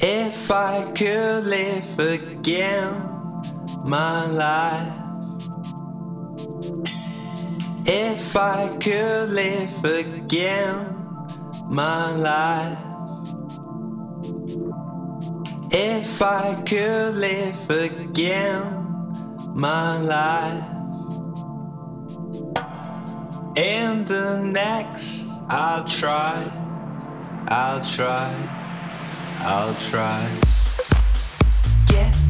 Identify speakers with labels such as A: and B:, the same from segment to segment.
A: If I could live again my life. If I could live again my life. If I could live again my life. In the next, I'll try, I'll try, I'll try.
B: bring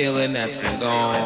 B: feeling that's been gone.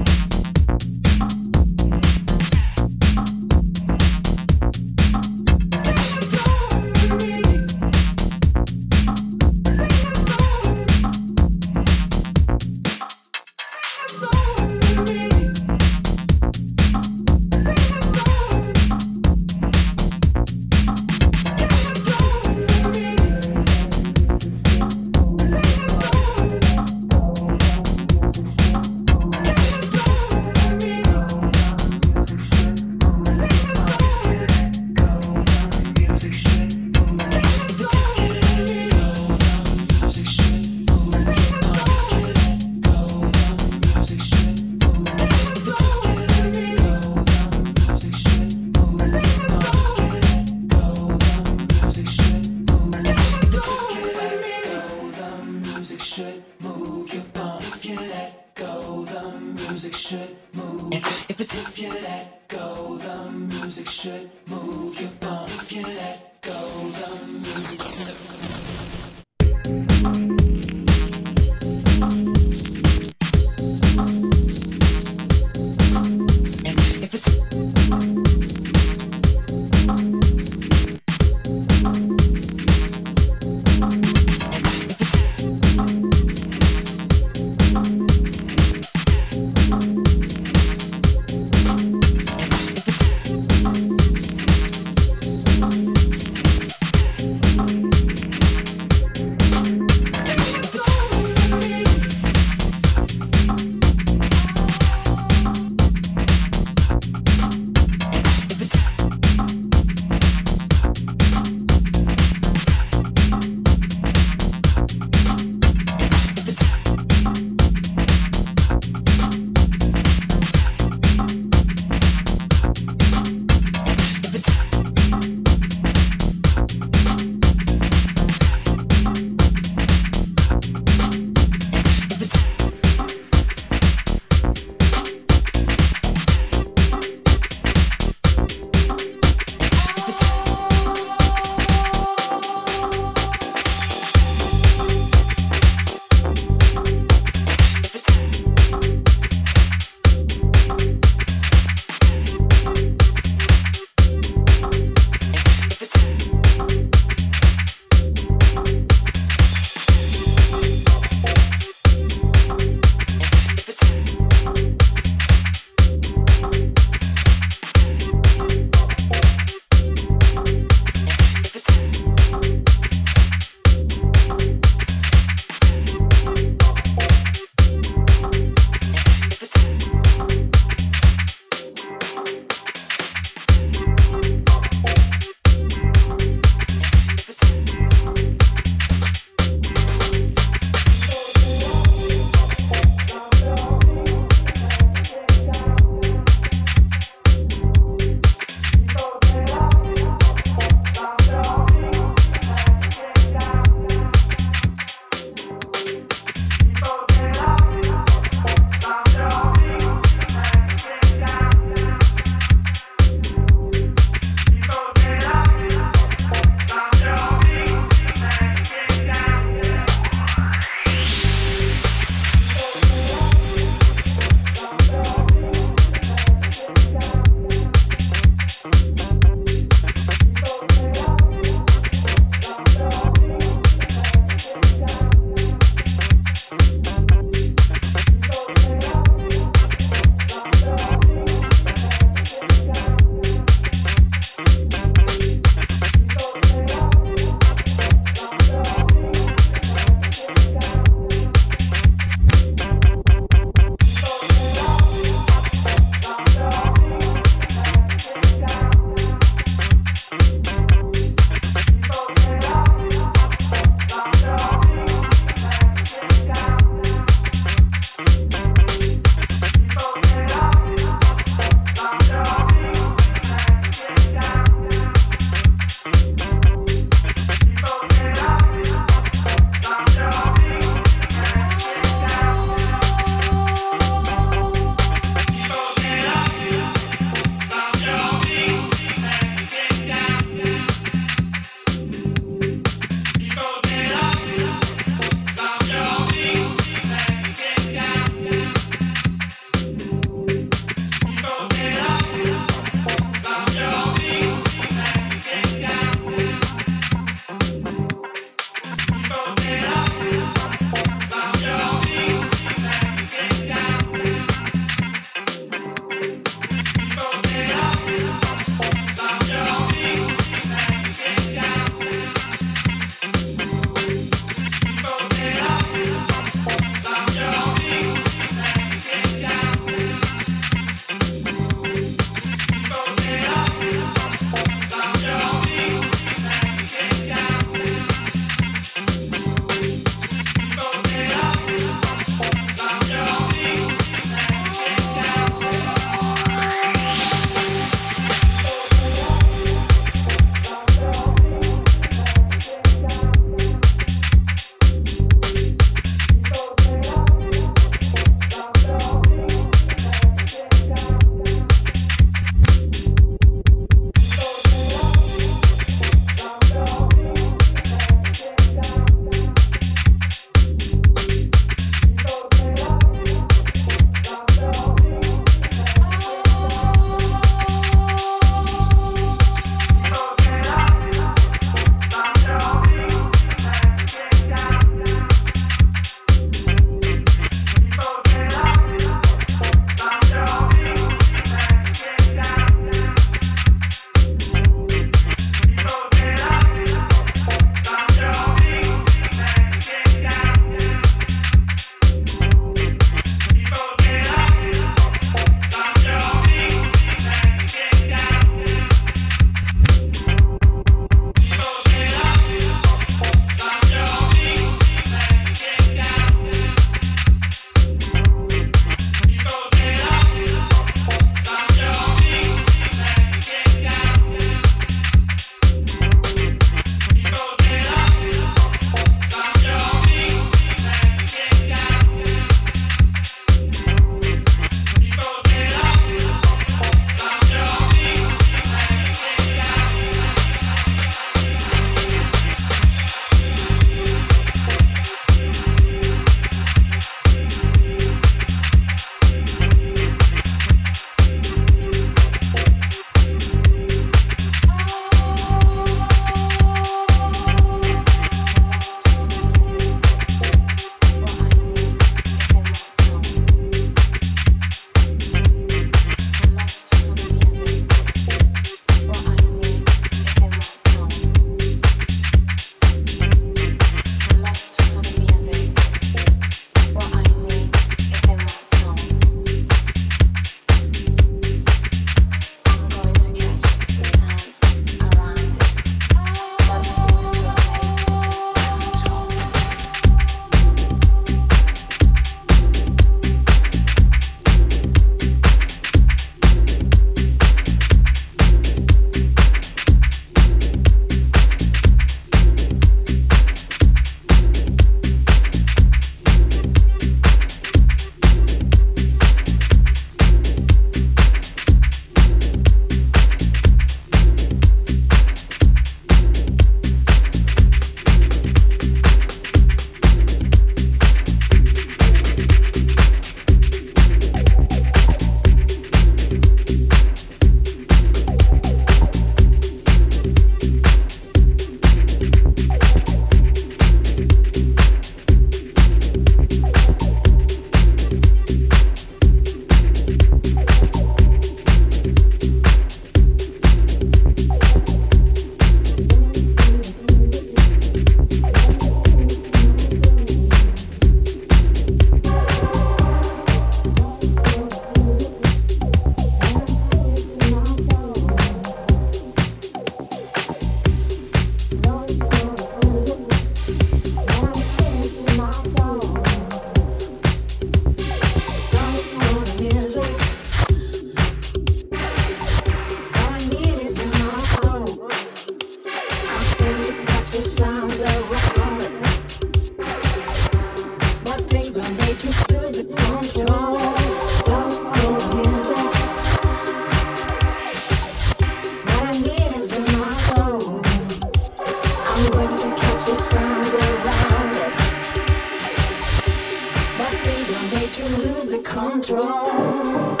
B: to lose the control.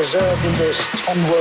C: Preserved in this ten words.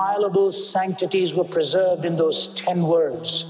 C: Inviolable sanctities were preserved in those ten words.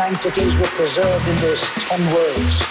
D: Sanctities were preserved in those ten words.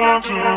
E: If